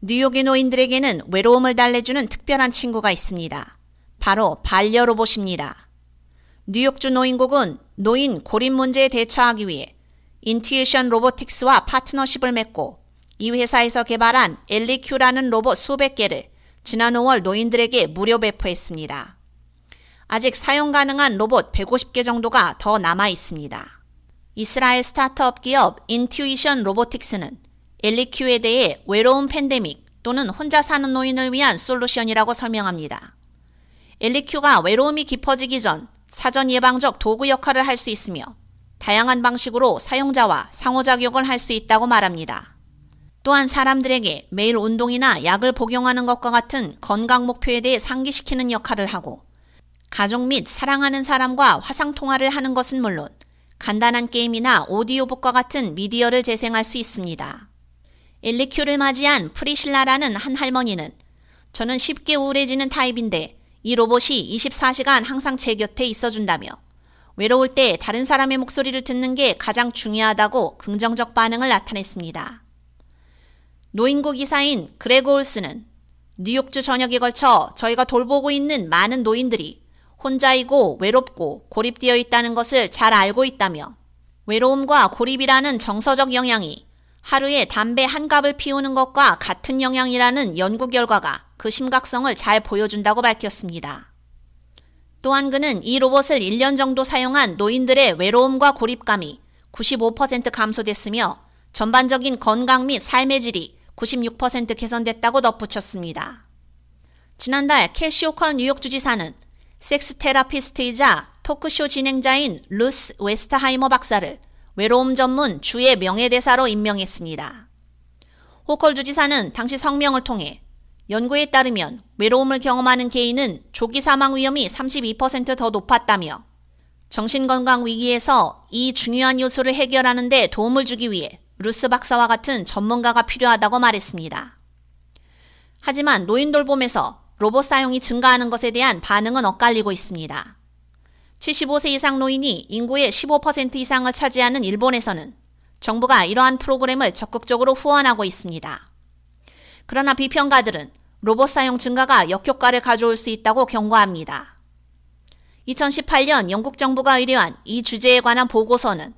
뉴욕의 노인들에게는 외로움을 달래주는 특별한 친구가 있습니다. 바로 반려 로봇입니다. 뉴욕주 노인국은 노인 고립 문제에 대처하기 위해 인투이션 로보틱스와 파트너십을 맺고 이 회사에서 개발한 엘리큐라는 로봇 수백 개를 지난 5월 노인들에게 무료 배포했습니다. 아직 사용 가능한 로봇 150개 정도가 더 남아 있습니다. 이스라엘 스타트업 기업 인투이션 로보틱스는 엘리큐에 대해 외로운 팬데믹 또는 혼자 사는 노인을 위한 솔루션이라고 설명합니다. 엘리큐가 외로움이 깊어지기 전 사전 예방적 도구 역할을 할 수 있으며 다양한 방식으로 사용자와 상호작용을 할 수 있다고 말합니다. 또한 사람들에게 매일 운동이나 약을 복용하는 것과 같은 건강 목표에 대해 상기시키는 역할을 하고 가족 및 사랑하는 사람과 화상 통화를 하는 것은 물론 간단한 게임이나 오디오북과 같은 미디어를 재생할 수 있습니다. 엘리큐를 맞이한 프리실라라는 한 할머니는 저는 쉽게 우울해지는 타입인데 이 로봇이 24시간 항상 제 곁에 있어준다며 외로울 때 다른 사람의 목소리를 듣는 게 가장 중요하다고 긍정적 반응을 나타냈습니다. 노인국 기사인 그레그 올슨은 뉴욕주 전역에 걸쳐 저희가 돌보고 있는 많은 노인들이 혼자이고 외롭고 고립되어 있다는 것을 잘 알고 있다며 외로움과 고립이라는 정서적 영향이 하루에 담배 한 갑을 피우는 것과 같은 영향이라는 연구 결과가 그 심각성을 잘 보여준다고 밝혔습니다. 또한 그는 이 로봇을 1년 정도 사용한 노인들의 외로움과 고립감이 95% 감소됐으며 전반적인 건강 및 삶의 질이 96% 개선됐다고 덧붙였습니다. 지난달 캐시 호컬 뉴욕 주지사는 섹스 therapist이자 토크쇼 진행자인 루스 웨스트하이머 박사를 외로움 전문 주의 명예대사로 임명했습니다. 호컬 주지사는 당시 성명을 통해 연구에 따르면 외로움을 경험하는 개인은 조기 사망 위험이 32%더 높았다며 정신건강 위기에서 이 중요한 요소를 해결하는 데 도움을 주기 위해 루스 박사와 같은 전문가가 필요하다고 말했습니다. 하지만 노인 돌봄에서 로봇 사용이 증가하는 것에 대한 반응은 엇갈리고 있습니다. 75세 이상 노인이 인구의 15% 이상을 차지하는 일본에서는 정부가 이러한 프로그램을 적극적으로 후원하고 있습니다. 그러나 비평가들은 로봇 사용 증가가 역효과를 가져올 수 있다고 경고합니다. 2018년 영국 정부가 의뢰한 이 주제에 관한 보고서는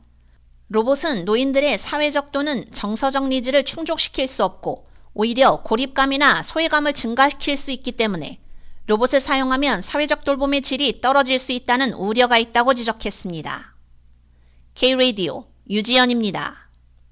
로봇은 노인들의 사회적 또는 정서적 needs를 충족시킬 수 없고 오히려 고립감이나 소외감을 증가시킬 수 있기 때문에 로봇을 사용하면 사회적 돌봄의 질이 떨어질 수 있다는 우려가 있다고 지적했습니다. K-Radio 유지연입니다.